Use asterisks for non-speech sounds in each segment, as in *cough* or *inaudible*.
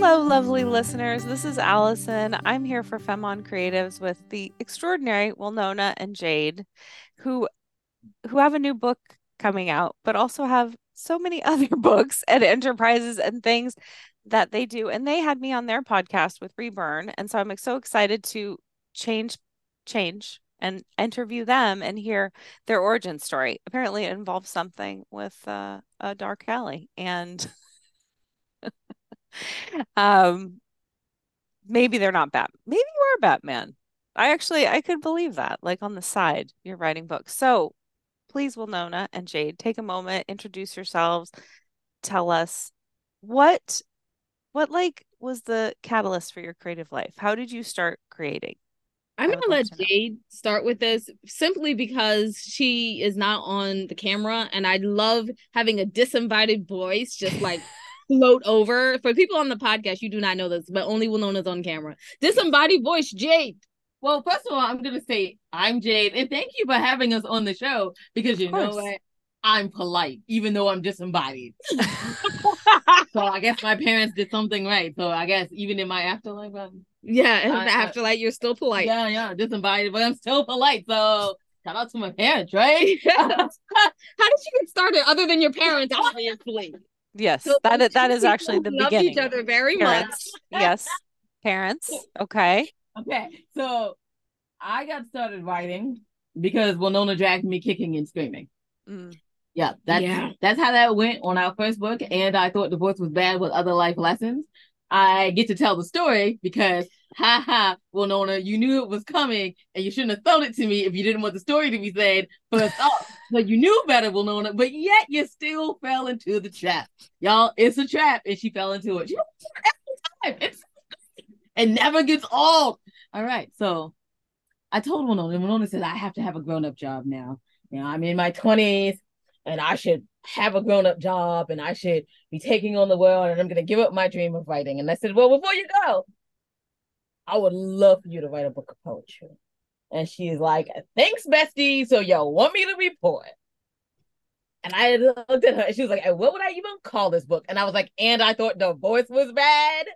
Hello, lovely listeners. This is Alyson. I'm here for Femme on Creatives with the extraordinary Wilnona and Jade, who who have a new book coming out, but also have so many *laughs* other books and enterprises and things that they do. And they had me on their podcast with Reburn. And so I'm so excited to change change and interview them and hear their origin story. Apparently it involves something with uh, a dark alley and *laughs* um maybe they're not Bat. Maybe you are Batman. I actually I could believe that. Like on the side, you're writing books. So please, Wilnona and Jade, take a moment, introduce yourselves, tell us what what like was the catalyst for your creative life? How did you start creating? I'm gonna let Jade start with this simply because she is not on the camera, and I love having a disinvited voice just like *laughs* float over. For people on the podcast, you do not know this, but only Wilnona's on camera. Disembodied voice, Jade. Well, first of all, I'm gonna say I'm Jade, and thank you for having us on the show because you know what? I'm polite, even though I'm disembodied. *laughs* so I guess my parents did something right. So I guess even in my afterlife, I'm yeah, in the afterlife, you're still polite. Yeah, yeah, disembodied, but I'm still polite. So shout out to my parents, right? *laughs* How did you get started other than your parents, obviously? Yes, so that is, that is actually the love beginning. each other very parents. much. *laughs* yes, parents. Okay. Okay, so I got started writing because Wilnona dragged me kicking and screaming. Mm. Yeah, that's yeah. that's how that went on our first book. And I thought divorce was bad with other life lessons. I get to tell the story because, *laughs* ha ha, Wilnona, you knew it was coming and you shouldn't have thrown it to me if you didn't want the story to be said first off. *laughs* but you knew better, Wilnona, but yet you still fell into the trap. Y'all, it's a trap, and she fell into it. She every time. It's, it never gets old. All right, so I told Wilnona, and Wilnona said, I have to have a grown up job now. You know, I'm in my 20s and I should have a grown up job and I should be taking on the world and I'm going to give up my dream of writing. And I said, Well, before you go, I would love for you to write a book of poetry. And she's like, Thanks, bestie. So, yo, want me to report. And I looked at her and she was like, What would I even call this book? And I was like, And I thought the voice was bad.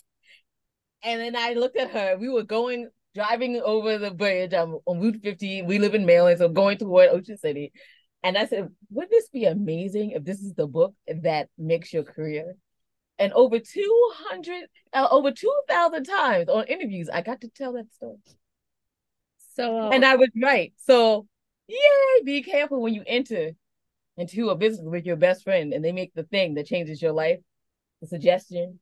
And then I looked at her. We were going, driving over the bridge um, on Route 50. We live in Maryland, so going toward Ocean City. And I said, wouldn't this be amazing if this is the book that makes your career? And over 200, uh, over 2,000 times on interviews, I got to tell that story. So, and I was right. So, yay, be careful when you enter into a business with your best friend and they make the thing that changes your life, the suggestion,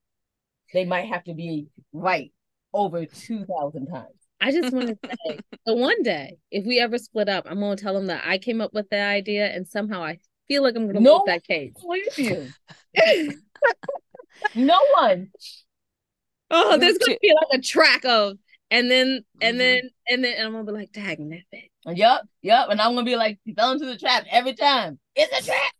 they might have to be right over 2,000 times. I just want to *laughs* say, so one day, if we ever split up, I'm going to tell them that I came up with the idea, and somehow I feel like I'm going to no that case. Believe you. *laughs* no one. Oh, there's going to be like a track of, and then, and mm-hmm. then, and then, and I'm going to be like, dang, that it. Yep, yep. And I'm going to be like, he fell into the trap every time. It's a trap.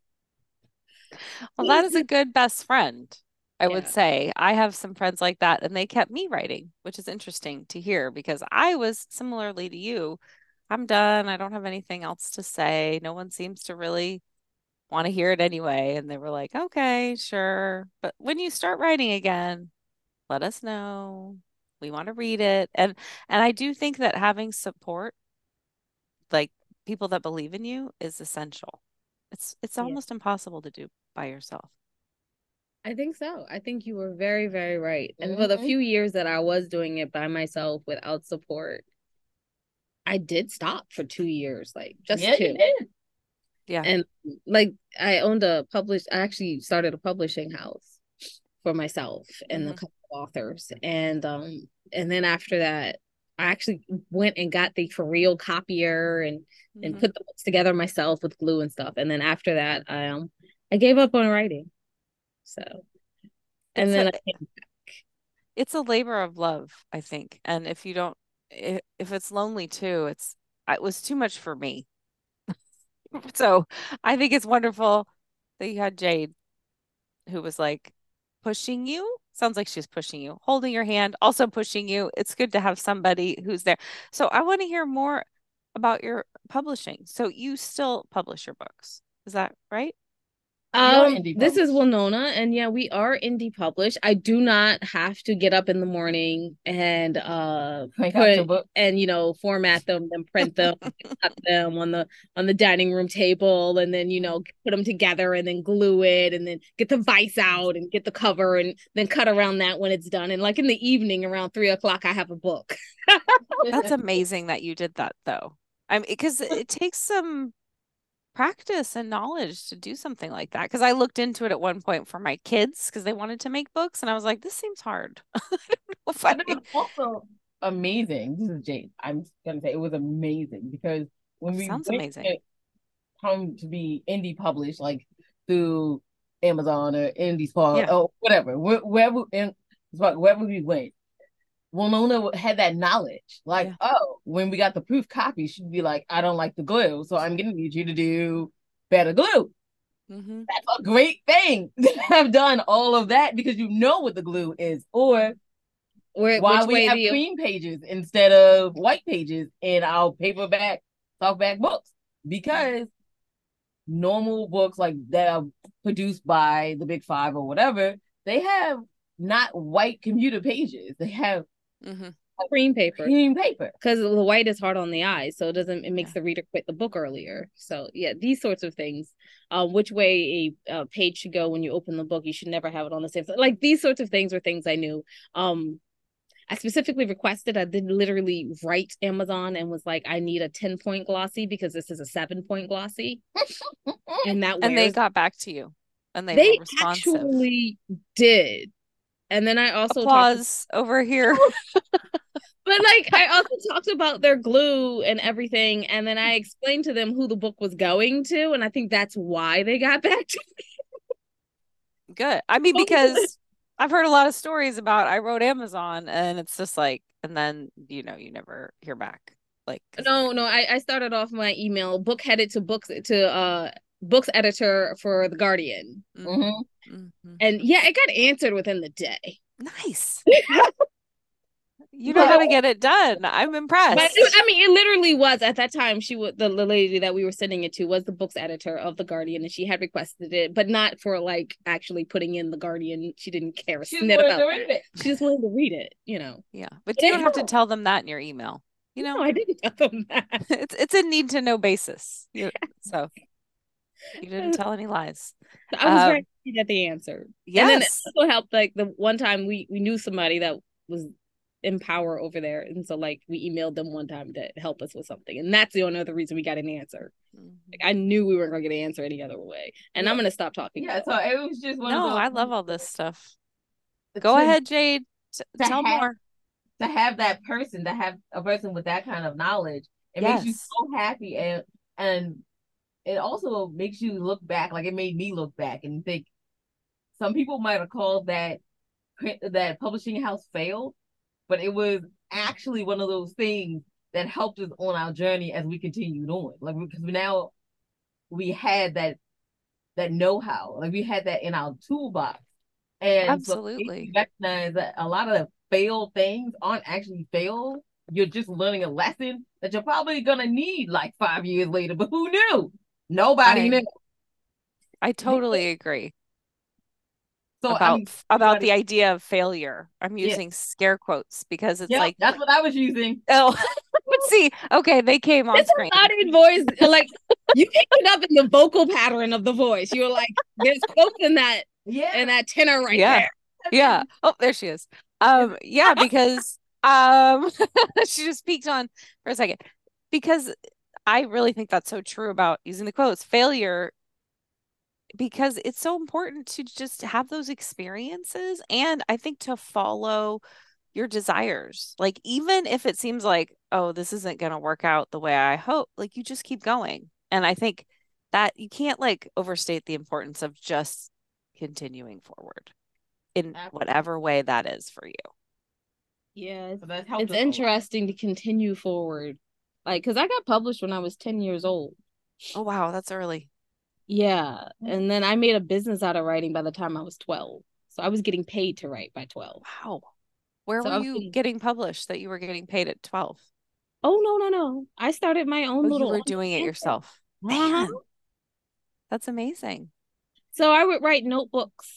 Well, that is a *laughs* good best friend. I yeah. would say I have some friends like that, and they kept me writing, which is interesting to hear because I was similarly to you. I'm done. I don't have anything else to say. No one seems to really want to hear it anyway. And they were like, okay, sure. But when you start writing again, let us know. We want to read it. And and I do think that having support, like people that believe in you, is essential. It's it's almost yeah. impossible to do by yourself. I think so. I think you were very, very right. And mm-hmm. for the mm-hmm. few years that I was doing it by myself without support, I did stop for two years, like just yeah, two. Yeah. And like I owned a publish I actually started a publishing house for myself and mm-hmm. a couple of authors. And um and then after that, I actually went and got the for real copier and mm-hmm. and put the books together myself with glue and stuff. And then after that, I um I gave up on writing. So, and it's then a, it's a labor of love, I think. And if you don't, if, if it's lonely too, it's, it was too much for me. *laughs* so I think it's wonderful that you had Jade who was like pushing you. Sounds like she's pushing you, holding your hand, also pushing you. It's good to have somebody who's there. So I want to hear more about your publishing. So you still publish your books. Is that right? Um, this is Wilnona, and yeah, we are indie published. I do not have to get up in the morning and uh put, and you know format them, then print them, *laughs* cut them on the on the dining room table, and then you know put them together, and then glue it, and then get the vice out, and get the cover, and then cut around that when it's done. And like in the evening, around three o'clock, I have a book. *laughs* That's amazing that you did that, though. I mean, because it takes some practice and knowledge to do something like that because I looked into it at one point for my kids because they wanted to make books and I was like this seems hard. *laughs* I don't know if I... also amazing. This is Jade. I'm gonna say it was amazing because when we sounds amazing come to be indie published like through Amazon or IngramSpark yeah. or whatever wherever in wherever we went Wilnona had that knowledge. Like, yeah. oh, when we got the proof copy, she'd be like, I don't like the glue, so I'm gonna need you to do better glue. Mm-hmm. That's a great thing *laughs* to have done all of that because you know what the glue is, or Where, why we have you... cream pages instead of white pages in our paperback softback books because normal books like that are produced by the big five or whatever they have not white commuter pages they have Mm-hmm. Cream paper. Cream paper. Because the white is hard on the eyes, so it doesn't. It makes yeah. the reader quit the book earlier. So yeah, these sorts of things. Uh, which way a, a page should go when you open the book? You should never have it on the same side. Like these sorts of things were things I knew. Um, I specifically requested. I did literally write Amazon and was like, I need a ten point glossy because this is a seven point glossy, *laughs* and that and they got back to you, and they they actually did and then I also applause talked- over here. *laughs* but like I also talked about their glue and everything, and then I explained to them who the book was going to, and I think that's why they got *laughs* back to me. Good. I mean, because I've heard a lot of stories about I wrote Amazon, and it's just like, and then you know, you never hear back. Like, no, no, I I started off my email book headed to books to uh books editor for the Guardian. Mm-hmm. Mm-hmm. Mm-hmm. And yeah, it got answered within the day. Nice. *laughs* you know but, how to get it done. I'm impressed. But, I mean, it literally was at that time. She was the, the lady that we were sending it to was the books editor of the Guardian, and she had requested it, but not for like actually putting in the Guardian. She didn't care. She just wanted to read it. She just wanted to read it. You know. Yeah, but you don't have to tell them that in your email. You know, no, I didn't tell them that. *laughs* it's it's a need to know basis. *laughs* So you didn't tell any lies. *laughs* I was um, very happy that they answered. Yes. And then it also helped like the one time we we knew somebody that was in power over there. And so like we emailed them one time to help us with something. And that's the only other reason we got an answer. Mm-hmm. Like, I knew we weren't gonna get an answer any other way. And yeah. I'm gonna stop talking. Yeah, so it was just one No, I love all this stuff. Go to, ahead, Jade. T- tell have, more. To have that person, to have a person with that kind of knowledge, it yes. makes you so happy and and it also makes you look back, like it made me look back and think some people might have called that that publishing house failed, but it was actually one of those things that helped us on our journey as we continued on. Like because we now we had that that know-how, like we had that in our toolbox. And absolutely so recognize that a lot of the failed things aren't actually failed. You're just learning a lesson that you're probably gonna need like five years later. But who knew? Nobody I, knew. I totally agree. So about I'm, about the idea of failure. I'm using yeah. scare quotes because it's like that's what I was using. Oh, *laughs* let's see. Okay, they came on it's screen. Not voice, like you picked it up in the vocal pattern of the voice. You were like, "There's quotes in that, yeah, in that tenor right yeah. there." Yeah. Oh, there she is. Um, yeah, because um, *laughs* she just peeked on for a second because I really think that's so true about using the quotes failure because it's so important to just have those experiences and I think to follow your desires. Like even if it seems like, oh, this isn't going to work out the way I hope, like you just keep going. And I think that you can't like overstate the importance of just continuing forward in Absolutely. whatever way that is for you. Yeah, it's, it's interesting to continue forward like because i got published when i was 10 years old. Oh wow. That's early. Yeah. And then i made a business out of writing by the time i was 12 so i was getting paid to write by 12 wow. Where so were you getting... getting... published that you were getting paid at 12 oh no no no. I started my own oh, little you were doing it yourself. Uh-huh. Man, *laughs* that's amazing. So I would write notebooks.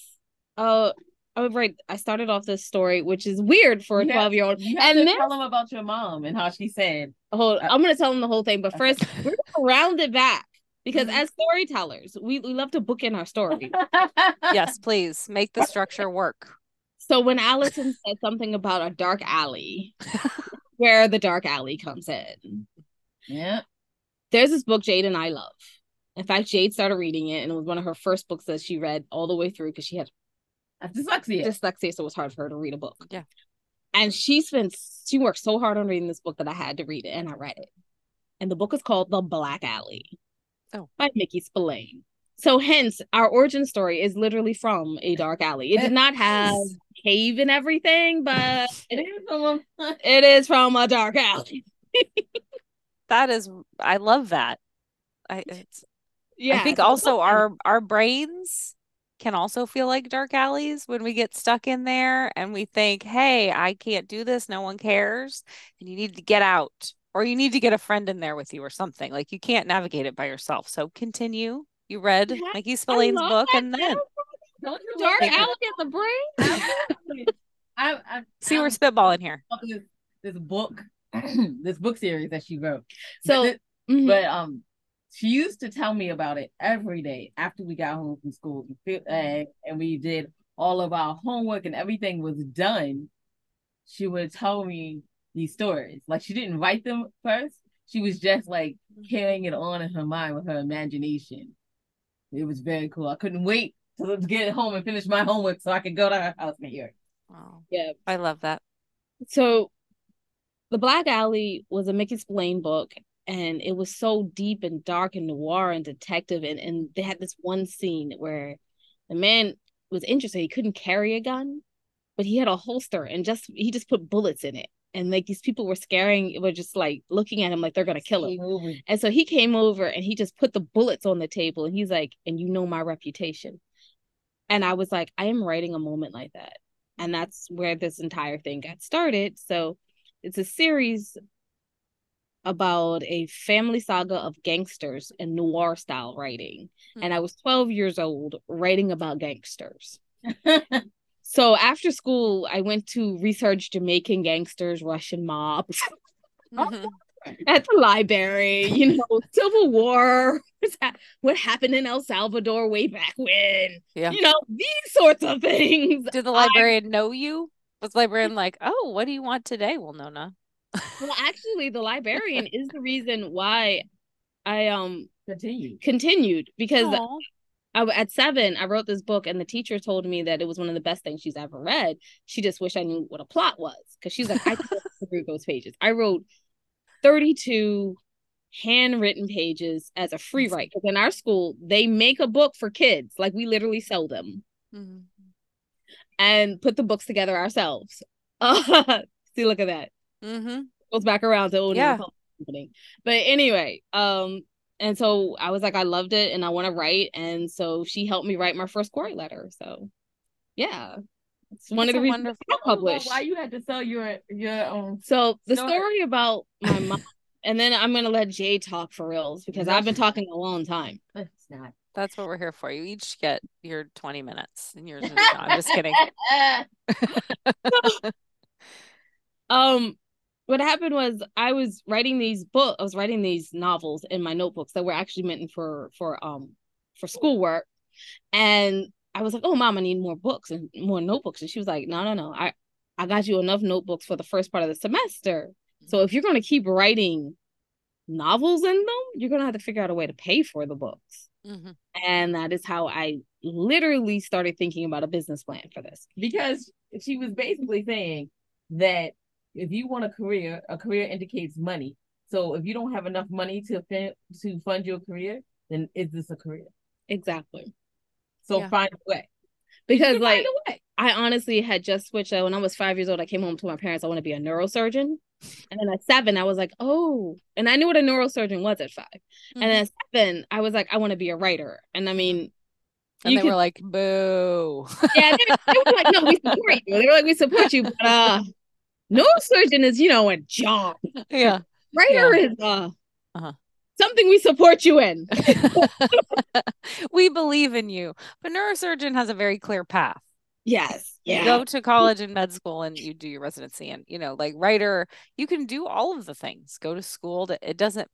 Uh, I would write. I started off this story, which is weird for a twelve year old. And then tell them about your mom and how she said. Hold, uh, I'm gonna tell them the whole thing, but first we're gonna round it back because mm-hmm. as storytellers, we, we love to book in our story. *laughs* yes, please make the structure work. So when Alyson *laughs* said something about a dark alley, where the dark alley comes in. Yeah. There's this book Jade and I love. In fact, Jade started reading it, and it was one of her first books that she read all the way through because she had dyslexia. Dyslexia, so it was hard for her to read a book. Yeah. And she spent she worked so hard on reading this book that I had to read it, and I read it. And the book is called The Black Alley. Oh. By Mickey Spillane. So hence our origin story is literally from a dark alley. It did not have cave and everything, but *laughs* it is from a, *laughs* it is from a dark alley. *laughs* that is I love that. I it's yeah. I think also our our brains can also feel like dark alleys when we get stuck in there and we think, "Hey, I can't do this. No one cares." And you need to get out or you need to get a friend in there with you or something. Like you can't navigate it by yourself. So continue. You read yeah, Mickey Spillane's book and then dark alley in the brain. *laughs* I, I, See, we're spitballing here. This, this book, *clears throat* this book series that she wrote. So, but, mm-hmm. but um, she used to tell me about it every day after we got home from school, eh, and we did all of our homework and everything was done. She would tell me these stories. Like she didn't write them first. She was just like carrying it on in her mind with her imagination. It was very cool. I couldn't wait to get home and finish my homework so I could go to her house and hear it. Wow. Yeah. I love that. So The Black Alley was a Mickey Spillane book and it was so deep and dark and noir and detective and, and they had this one scene where the man was interested. He couldn't carry a gun, but he had a holster and just he just put bullets in it. And like these people were scaring were just like looking at him like they're gonna kill him. and so he came over and he just put the bullets on the table and he's like and you know my reputation. And i was like i am writing a moment like that. And that's where this entire thing got started. So it's a series about a family saga of gangsters and noir style writing mm-hmm. and i was 12 years old writing about gangsters *laughs* So after school, I went to research Jamaican gangsters, Russian mobs. *laughs* Mm-hmm. At the library, you know, Civil War, *laughs* what happened in El Salvador way back when, yeah. you know, these sorts of things. Did the librarian I, know you? Was the librarian like, oh, what do you want today? Well, Nona. Well, actually, the librarian is the reason why I um continued continued because Aww. I, at seven, I wrote this book, and the teacher told me that it was one of the best things she's ever read. She just wished I knew what a plot was because she's like, I *laughs* through those pages. I wrote 32 handwritten pages as a free write because in our school they make a book for kids, like we literally sell them, mm-hmm. and put the books together ourselves. Uh, *laughs* see, look at that. Mm-hmm. Goes back around to owning yeah. company. But anyway, um, and so I was like, I loved it and I want to write. And so she helped me write my first query letter. So yeah. It's one That's of the reasons I published. Why you had to sell your your own So the story, story about my mom *laughs* and then I'm gonna let Jay talk for reals because I've been talking a long time. It's not. That's what we're here for. You each get your 20 minutes and yours is no, I'm just kidding. *laughs* *laughs* um what happened was I was writing these book I was writing these novels in my notebooks that were actually meant for for um for schoolwork. And I was like oh mom I need more books and more notebooks. And she was like no no no. I I got you enough notebooks for the first part of the semester. So if you're going to keep writing novels in them you're going to have to figure out a way to pay for the books. Mm-hmm. and that is how I literally started thinking about a business plan for this. Because she was basically saying that if you want a career, a career indicates money. So if you don't have enough money to fin- to fund your career, then is this a career? Exactly. So yeah. find a way. Because like I honestly had just switched uh, when I was five years old. I came home to my parents. I want to be a neurosurgeon, and then at seven, I was like, oh, and I knew what a neurosurgeon was at 5 mm-hmm. And at seven, I was like, I want to be a writer. And I mean, and they could... were like, boo. Yeah, they, they, were like, no, we support you. They were like, we support you, but uh, no surgeon is, you know, a job. Yeah. Writer yeah. is uh uh-huh. something we support you in. *laughs* we believe in you. But neurosurgeon has a very clear path. Yes. Yeah. You go to college and med school and you do your residency and you know, like writer, you can do all of the things. Go to school to, it doesn't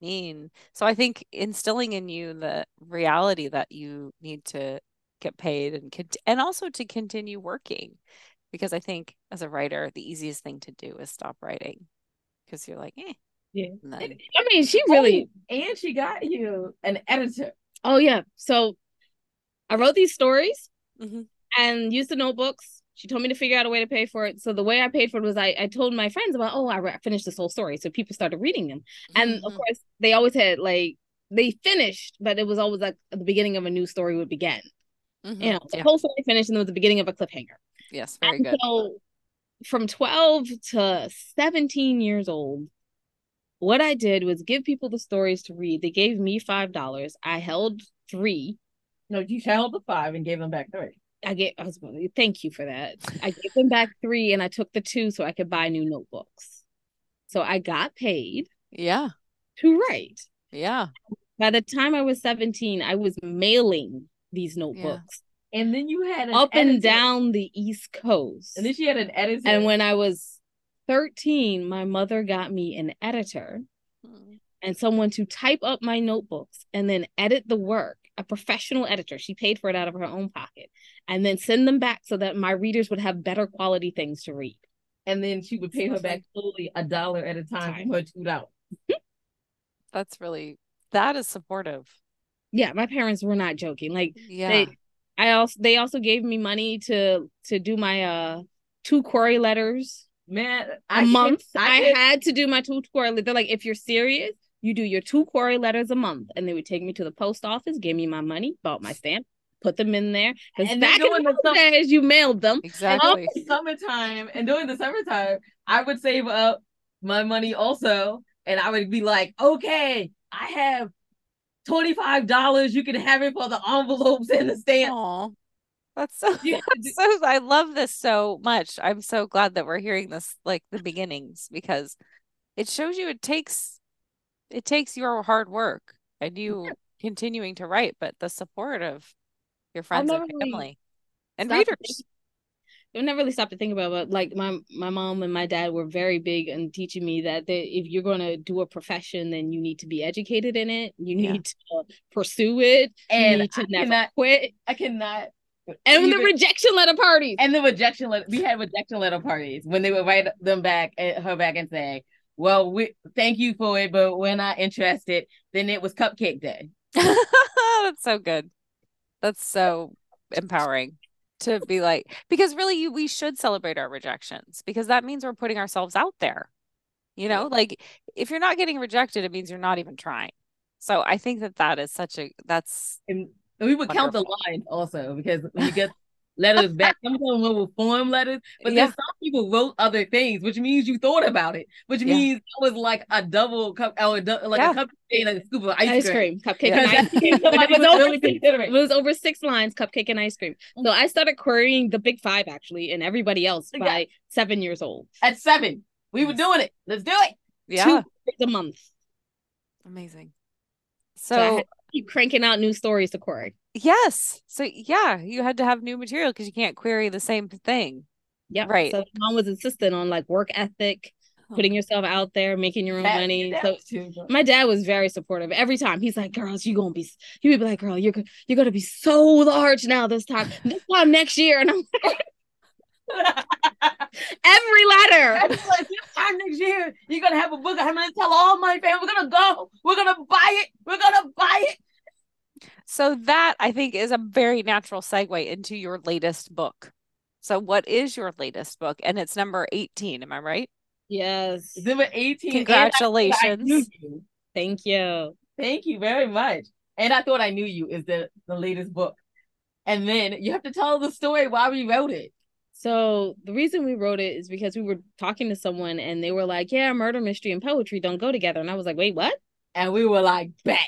mean. So I think instilling in you the reality that you need to get paid and and also to continue working because I think as a writer the easiest thing to do is stop writing because you're like, eh, yeah. I mean, she really oh, and she got you an editor. Oh yeah. So I wrote these stories mm-hmm. and used the notebooks. She told me to figure out a way to pay for it. So the way I paid for it was I, I told my friends about, oh, I, I finished this whole story. So people started reading them. Mm-hmm. And of mm-hmm. course, they always had like they finished, but it was always like the beginning of a new story would begin. Mm-hmm. You know, the yeah. whole story finished and it was the beginning of a cliffhanger. Yes, very and good. So from 12 to 17 years old, what I did was give people the stories to read. They gave me five dollars. I held three. No, you held the five and gave them back three. I get. I was thank you for that. I gave them back three, and I took the two so I could buy new notebooks. So I got paid. Yeah. To write. Yeah. By the time I was seventeen, I was mailing these notebooks. Yeah. And then you had up editor. and down the East Coast. And then she had an editor. And when I was 13, my mother got me an editor hmm. and someone to type up my notebooks and then edit the work, a professional editor. She paid for it out of her own pocket and then send them back so that my readers would have better quality things to read. And then she would pay her back slowly a dollar at a time for her two dollars. That's really that is supportive. Yeah, my parents were not joking. Like yeah. they I also they also gave me money to to do my uh two query letters man, a month. I, I had to do my two query. They're like, if you're serious, you do your two query letters a month, and they would take me to the post office, give me my money, bought my stamp, put them in there. Because back in the summer, days, you mailed them. Exactly. And summertime, and during the summertime, I would save up my money also, and I would be like, okay, I have twenty five dollars. You can have it for the envelopes and the stamp. That's so, *laughs* yeah. that's so I love this so much. I'm so glad that we're hearing this like the beginnings because it shows you it takes it takes your hard work and you yeah. continuing to write, but the support of your friends and family and readers. I've never really stopped to think about, but like my my mom and my dad were very big in teaching me that they, if you're going to do a profession, then you need to be educated in it. You need yeah. to pursue it. And you need to I never cannot, quit. I cannot and Even, the rejection letter parties. And the rejection letter. We had rejection letter parties when they would write them back, eh, her back, and say, "Well, we thank you for it, but we're not interested." Then it was cupcake day. *laughs* That's so good. That's so empowering to be like because really you we should celebrate our rejections because that means we're putting ourselves out there. You know, like if you're not getting rejected, it means you're not even trying. So I think that that is such a that's and we would Wonderful. count the line also because when you get letters back, some of them were form letters, but yeah. then some people wrote other things, which means you thought about it, which yeah. means it was like a double cup oh, or like yeah. a cupcake and a scoop of ice, ice cream. cream. Cupcake and ice *laughs* cream. it, was over, it was over six lines, cupcake and ice cream. So mm-hmm. I started querying the big five actually and everybody else by seven years old. At seven. We were doing it. Let's do it. Yeah. Two a month. Amazing. So, so keep cranking out new stories to query. Yes. So yeah, you had to have new material because you can't query the same thing. Yeah. Right. So mom was insistent on like work ethic, putting yourself out there, making your own that, money. So too, my dad was very supportive. Every time he's like, "Girls, you gonna be," he would be like, "Girl, you're you're gonna be so large now this time. *laughs* This time next year." And I'm like, *laughs* Every letter. this time next year, you're gonna have a book. I'm gonna tell all my family. We're gonna go. We're gonna buy it. We're gonna buy it. So that I think is a very natural segue into your latest book. So what is your latest book? And it's number 18, am I right? Yes. Number 18. Congratulations. You. Thank you. Thank you very much. And I thought I knew you is the, the latest book. And then you have to tell the story why we wrote it. So the reason we wrote it is because we were talking to someone and they were like, "Yeah, murder mystery and poetry don't go together." And I was like, "Wait, what?" And we were like, "Bet."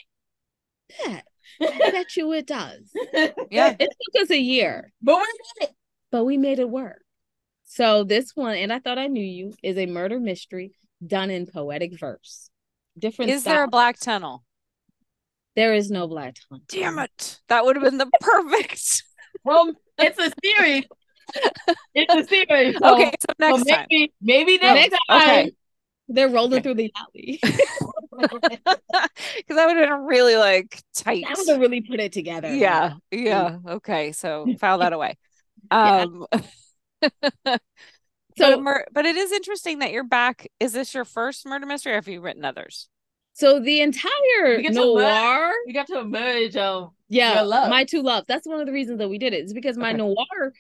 Bet. I bet you it does. *laughs* yeah. It took us a year. But we did it. But we made it work. So this one, and I thought I knew you, is a murder mystery done in poetic verse. different. Is styles. there a black tunnel? There is no black tunnel. Damn it! That would have been the *laughs* perfect. well, it's a series. it's a series. *laughs* So, okay, so next so maybe, time. Maybe next, next time. Okay. They're rolling okay. through the alley. Because that would have been really like tight. That would have really put it together. Yeah. Yeah. Okay. So file that away. *laughs* Um *laughs* so but, but it is interesting that you're back. Is this your first murder mystery or have you written others? So the entire noir, you got to merge um yeah, my two loves. That's one of the reasons that we did it. It's because my okay. noir,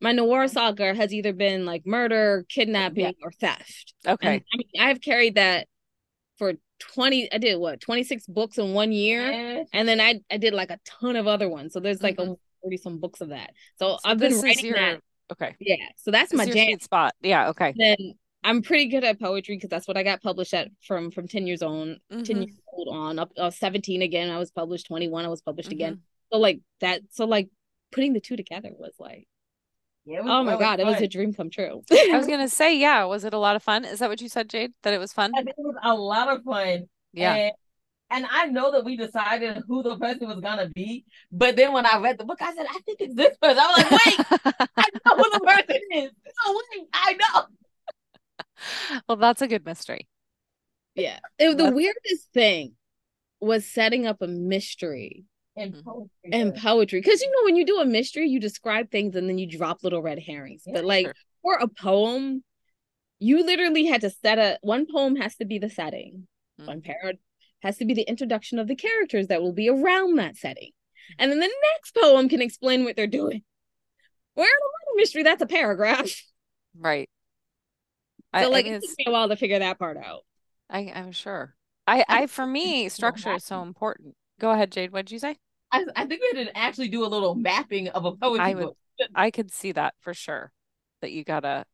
my noir saga has either been like murder, kidnapping, yeah. or theft. Okay, and, I mean, I've carried that for 20 i did what 26 books in one year? Yes. and then i i did like a ton of other ones. So there's like mm-hmm. 30 some books of that. So, so i've been writing your, that okay. Yeah. So that's this my jam. spot. Yeah okay. Then i'm pretty good at poetry because that's what i got published at from from 10 years on mm-hmm. 10 years old on up uh, 17 again. I was published 21 i was published mm-hmm. again. So like that so like putting the two together was like yeah, oh my god, fun. it was a dream come true. I was *laughs* gonna say, yeah, was it a lot of fun? Is that what you said, Jade? That it was fun? it was a lot of fun. Yeah. And, and, I know that we decided who the person was gonna be, but then when I read the book, I said, I think it's this person. I was like, wait, *laughs* I know who the person is. No, wait, I know. *laughs* Well, that's a good mystery. Yeah. It, the weirdest thing was setting up a mystery and mm-hmm. poetry. And poetry. Because you know, when you do a mystery, you describe things and then you drop little red herrings. Yeah, but like for a poem, you literally had to set a one poem has to be the setting. Mm-hmm. One paragraph has to be the introduction of the characters that will be around that setting. And then the next poem can explain what they're doing. Where in a mystery, that's a paragraph. *laughs* Right. So I, like I mean, it took me a while to figure that part out. I, I'm sure. I, I for me, structure is so important. Go ahead, Jade. What did you say? I, I think we had to actually do a little mapping of a poetry I would, book. I could see that for sure. That you gotta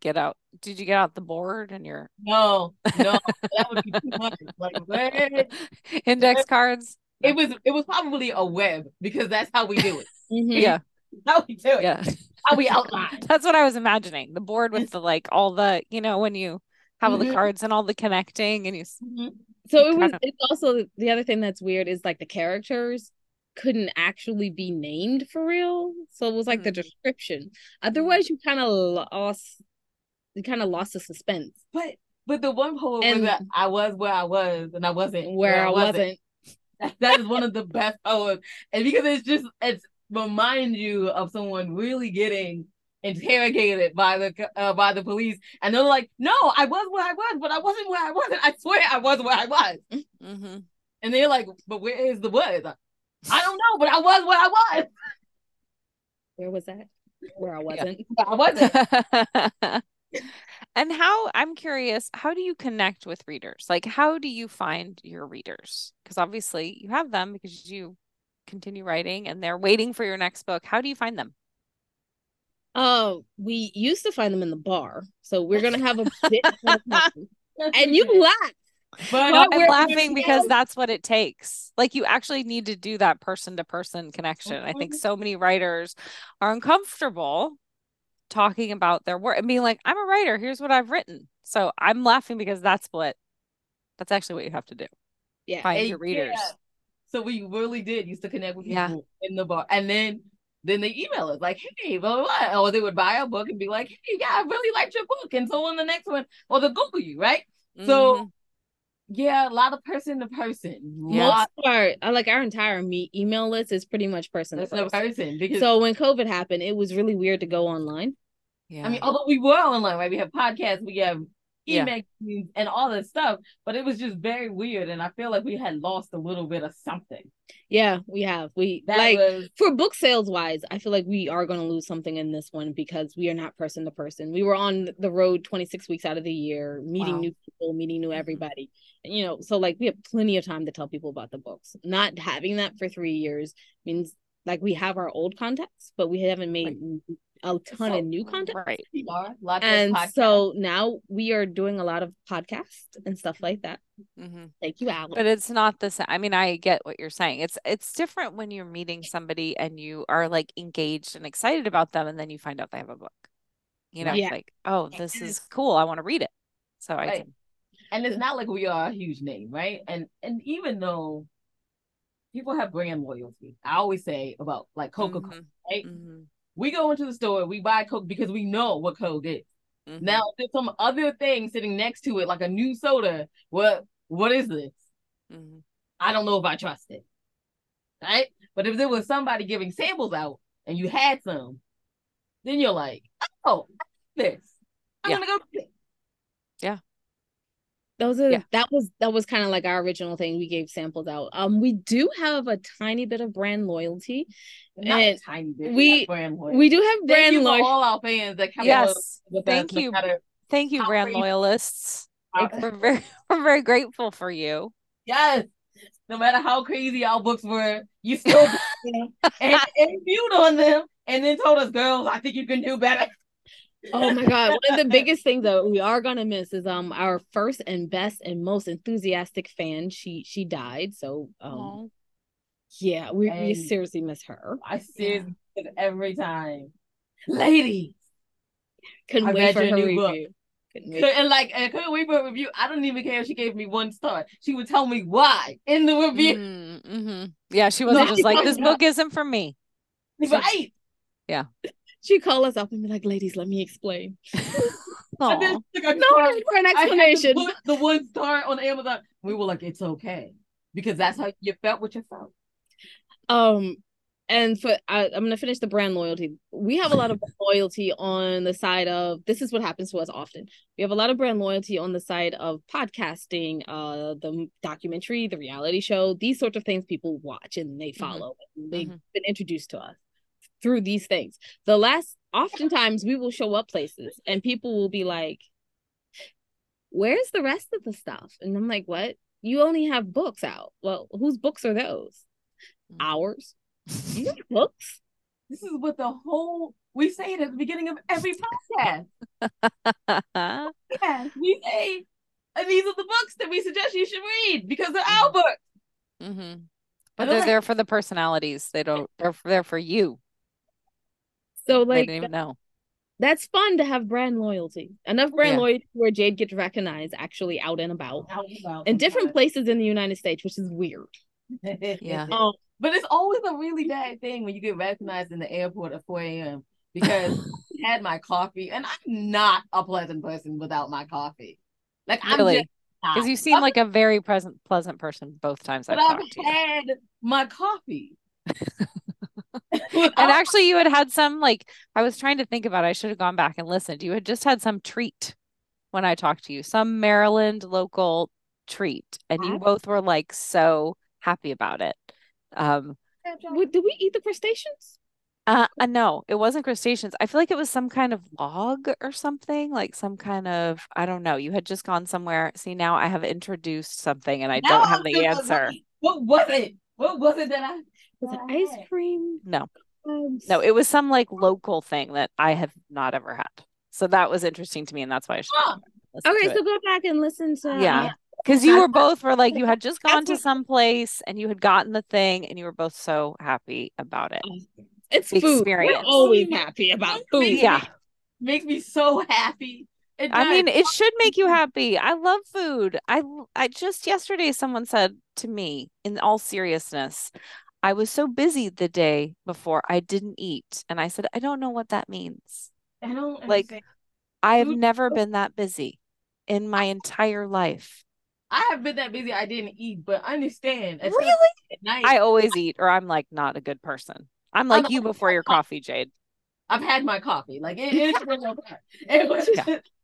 get out. Did you get out the board and your no, no, that would be too much. Like where *laughs* index cards. It was it was probably a web because that's how we do it. *laughs* mm-hmm. Yeah. How we do it. Yeah. How we outline. *laughs* that's what I was imagining. The board with the like all the, you know, when you have all the mm-hmm. cards and all the connecting and you mm-hmm so it was it's also the other thing that's weird is like the characters couldn't actually be named for real so it was like mm-hmm. the description otherwise you kind of lost you kind of lost the suspense but but the one poem and, was that i was where i was and i wasn't where, where i wasn't, wasn't. That, that is one of the best poems and because it's just it's remind you of someone really getting interrogated by the uh, by the police, and they're like, "No, I was where I was, but I wasn't where I wasn't. I swear I was where I was." Mm-hmm. And they're like, "But where is the was?" I don't know, but I was what I was. Where was that? Where I wasn't. Yeah. I wasn't. *laughs* and how I'm curious, how do you connect with readers? Like, how do you find your readers? Because obviously you have them because you continue writing and they're waiting for your next book. How do you find them? Uh, we used to find them in the bar, so we're gonna have a *laughs* bit. and you *laughs* laugh. But I'm laughing because that's what it takes. Like you actually need to do that person to person connection. I think mm-hmm. so many writers are uncomfortable talking about their work and being like, I'm a writer, here's what I've written. So I'm laughing because that's what that's actually what you have to do. Yeah. Find your readers. Yeah. So we really did used to connect with people yeah. in the bar. And then then they email us like, hey, blah, blah, blah. Or they would buy a book and be like, hey, yeah, I really liked your book. And so on the next one, or they'll Google you, right? Mm-hmm. So yeah, a lot of person to person. Yeah. Most our uh, like our entire me email list is pretty much person to person. person because so when COVID happened, it was really weird to go online. Yeah. I mean, although we were online, right? We have podcasts, we have email yeah. and all this stuff, but it was just very weird. And I feel like we had lost a little bit of something. Yeah, we have. We that like was... for book sales wise, I feel like we are going to lose something in this one because we are not person to person. We were on the road 26 weeks out of the year, meeting wow. new people, meeting new mm-hmm. everybody. You know, so like we have plenty of time to tell people about the books. Not having that for three years means like we have our old contacts, but we haven't made right a ton so, of new content. Right. and so now we are doing a lot of podcasts and stuff like that. Mm-hmm. Thank you, Alex. But it's not the same. I mean, I get what you're saying. It's it's different when you're meeting somebody and you are like engaged and excited about them, and then you find out they have a book. You know, yeah. like, oh, this is cool. I want to read it. So I can and it's not like we are a huge name, right? And and even though people have brand loyalty, I always say about like Coca Cola, mm-hmm. right? Mm-hmm. We go into the store, we buy Coke because we know what Coke is. Mm-hmm. Now, there's some other thing sitting next to it, like a new soda. What what is this? Mm-hmm. I don't know if I trust it. Right? But if there was somebody giving samples out and you had some, then you're like, oh, this. I'm yeah. gonna go. Yeah. Those are yeah. that was that was kind of like our original thing. We gave samples out. Um, we do have a tiny bit of brand loyalty. Not and tiny bit. We we do have brand loyalty. All our fans that come yes. Thank you. Thank you, brand loyalists. we're very *laughs* we're very grateful for you. Yes. No matter how crazy our books were, you still *laughs* and, and viewed on them and then told us, girls, I think you can do better. Oh my god! One of the biggest things that we are gonna miss is um our first and best and most enthusiastic fan. She she died, so um Aww. yeah, we, we seriously miss her. I seriously yeah. every time, lady. Couldn't I wait for her review. And like, and couldn't wait for a review. I don't even care if she gave me one star. She would tell me why in the review. Mm-hmm. Yeah, she wasn't *laughs* no, just like, "This book isn't for me." Right. Yeah she call us up and be like, "Ladies, let me explain." *laughs* and then *laughs* no for an explanation. the one star on Amazon. We were like, "It's okay," because that's how you felt what you felt. Um, and for I, am gonna finish the brand loyalty. We have a lot of *laughs* loyalty on the side of this is what happens to us often. We have a lot of brand loyalty on the side of podcasting, uh, the documentary, the reality show, these sorts of things people watch and they mm-hmm. follow. Mm-hmm. They've mm-hmm. been introduced to us through these things. The last oftentimes we will show up places and people will be like, Where's the rest of the stuff? And I'm like, What? You only have books out. Well, whose books are those? Mm. Ours. *laughs* You have books? This is what the whole we say it at the beginning of every podcast. *laughs* yeah, we say and these are the books that we suggest you should read because they're our books. Mm-hmm. But they're there for the personalities. They don't. They're there for you. So like, I didn't even know. That's fun to have brand loyalty. Enough brand yeah. loyalty where Jade gets recognized actually out and about, out and about in different places in the United States, which is weird. yeah. *laughs* Um, but it's always a really bad thing when you get recognized in the airport at 4 a.m. because *laughs* I had my coffee and I'm not a pleasant person without my coffee. Like I'm really? Because you seem like a very present, pleasant person both times I've, I've had my coffee. *laughs* and actually, you had had some like I was trying to think about. It. I should have gone back and listened. You had just had some treat when I talked to you, some Maryland local treat, and you both were like so happy about it. Um, did we eat the crustaceans? Uh, uh, no, it wasn't crustaceans. I feel like it was some kind of log or something, like some kind of I don't know. You had just gone somewhere. See, now I have introduced something and I now don't have the answer. What was it? What was it that I was it ice cream? No. Um, no, it was some like local thing that I have not ever had. So that was interesting to me, and that's why I should. Okay, so go back and listen to. Yeah, because you were both were like you had just gone to some place and you had gotten the thing, and you were both so happy about it. It's the food. Experience. We're always happy about food. yeah, makes me so happy. I mean, it should make you happy. I love food. I I just yesterday someone said to me, in all seriousness, I was so busy the day before I didn't eat. And I said, I don't know what that means. I don't like understand. I have never been that busy in my entire life. I have been that busy I didn't eat, but understand. Really? Night, I always eat or I'm like not a good person. I'm like I'm, you before your coffee, Jade. I've had my coffee. Like it, it's *laughs* it was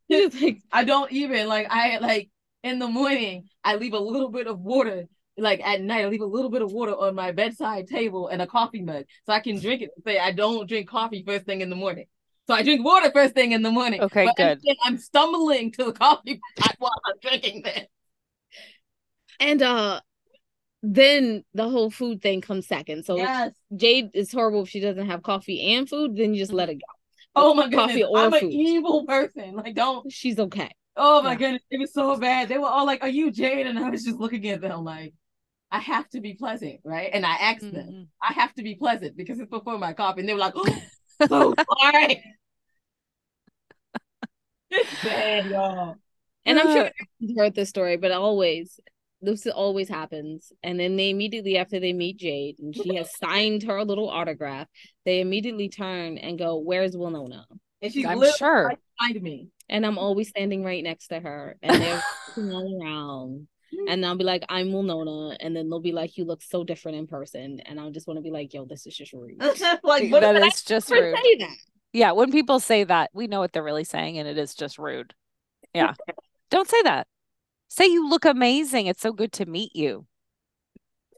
yeah. I don't even like I like in the morning I leave a little bit of water like at night, I leave a little bit of water on my bedside table and a coffee mug so I can drink it. Say I don't drink coffee first thing in the morning. So I drink water first thing in the morning. Okay, but good. I'm stumbling to the coffee pot while I'm drinking this. And uh then the whole food thing comes second. So yes. Jade is horrible if she doesn't have coffee and food, then you just let it go. Oh my goodness. I'm food. an evil person. Like don't she's okay. Oh my yeah. goodness. It was so bad. They were all like, Are you Jade? And I was just looking at them like I have to be pleasant, right? And I asked mm-hmm. them, I have to be pleasant because it's before my coffee. And they were like, oh, *laughs* so sorry. *laughs* it's bad, y'all. And I'm sure you've heard this story, but always this always happens. And then they immediately after they meet Jade and she has signed her little autograph, they immediately turn and go, "Where's Wilnona?" And she's I'm sure right behind me. And I'm always standing right next to her, and they're *laughs* all around. And I'll be like, I'm Wilnona, and then they'll be like, "You look so different in person," and I just want to be like, "Yo, this is just rude." *laughs* like that is just rude. Yeah, when people say that, we know what they're really saying, and it is just rude. Yeah, *laughs* don't say that. Say you look amazing. It's so good to meet you.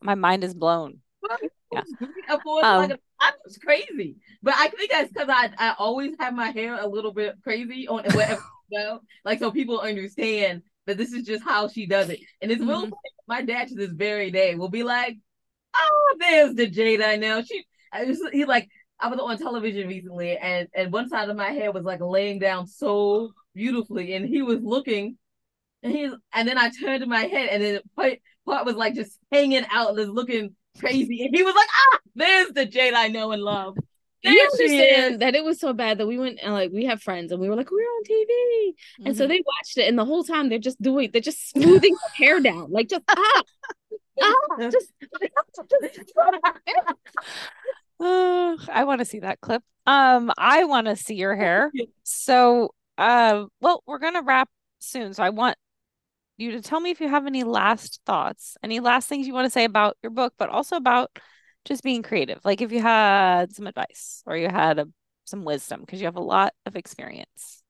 My mind is blown. Yeah. *laughs* Um, I was crazy, but I think that's because I I always have my hair a little bit crazy on whatever go. Like so people understand that this is just how she does it. And it's mm-hmm. my dad to this very day will be like, Oh, there's the Jade I know. She I just, he like I was on television recently and and one side of my hair was like laying down so beautifully and he was looking and he and then I turned my head and then part, part was like just hanging out, just looking crazy. And he was like, ah, there's the Jade I know and love. You understand that it was so bad that we went and like we have friends and we were like we're on TV mm-hmm. and so mm-hmm. they watched it and the whole time they're just doing they're just smoothing her hair down like just ah, ah *laughs* just, oh, I want to see that clip. Um, I want to see your hair. So, uh, well, we're gonna wrap soon. So I want you to tell me if you have any last thoughts, any last things you want to say about your book, but also about just being creative. Like if you had some advice or you had a, some wisdom, because you have a lot of experience.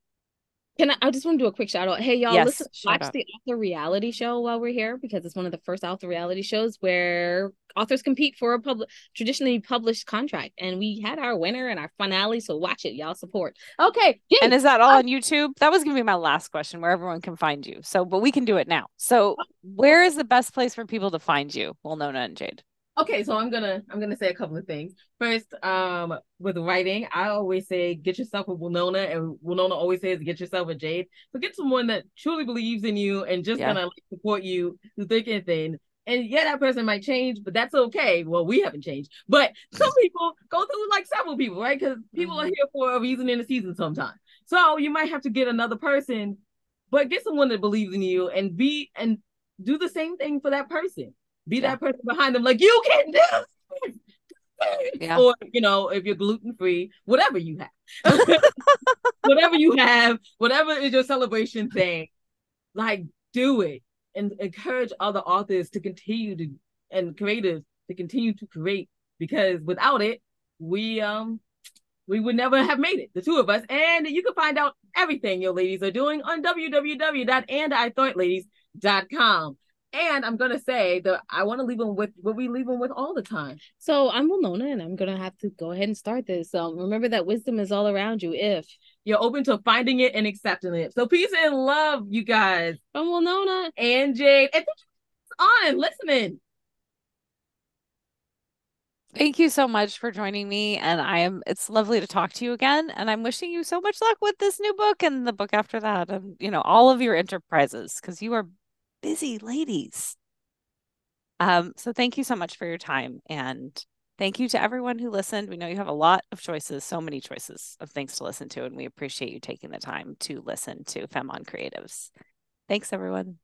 Can I, I just want to do a quick shout out. Hey, y'all, yes, listen, watch out. the author reality show while we're here because it's one of the first author reality shows where authors compete for a public traditionally published contract. And we had our winner and our finale. So watch it, y'all support. Okay. Yay. And is that all oh. on YouTube? That was gonna be my last question, where everyone can find you. So, but we can do it now. So oh. where is the best place for people to find you? Wilnona and Jade okay so i'm gonna i'm gonna say a couple of things. First um with writing i always say get yourself a Wilnona and Wilnona always says get yourself a jade. So get someone that truly believes in you and just yeah. gonna like, support you through thick and thin. And yeah that person might change but that's okay. Well we haven't changed. But some people go through like several people right? Because people mm-hmm. are here for a reason in the season sometimes. So you might have to get another person but get someone that believes in you and be and do the same thing for that person be yeah. that person behind them, like you can do this. Yeah. Or you know, if you're gluten free, whatever you have, *laughs* whatever you have, whatever is your celebration thing, like do it and encourage other authors to continue to and creatives to continue to create because without it, we um we would never have made it, the two of us. And you can find out everything your ladies are doing on www.andithoughtLadies.com. And I'm gonna say that I want to leave them with what we leave them with all the time. So I'm Wilnona, and I'm gonna have to go ahead and start this. Um, remember that wisdom is all around you if you're open to finding it and accepting it. So peace and love, you guys. From Wilnona and Jade, and thank you on listening. Thank you so much for joining me. And I am, it's lovely to talk to you again. And I'm wishing you so much luck with this new book and the book after that. And, you know, all of your enterprises because you are busy ladies. Um, so thank you so much for your time. And thank you to everyone who listened. We know you have a lot of choices, so many choices of things to listen to. And we appreciate you taking the time to listen to Femme on Creatives. Thanks, everyone.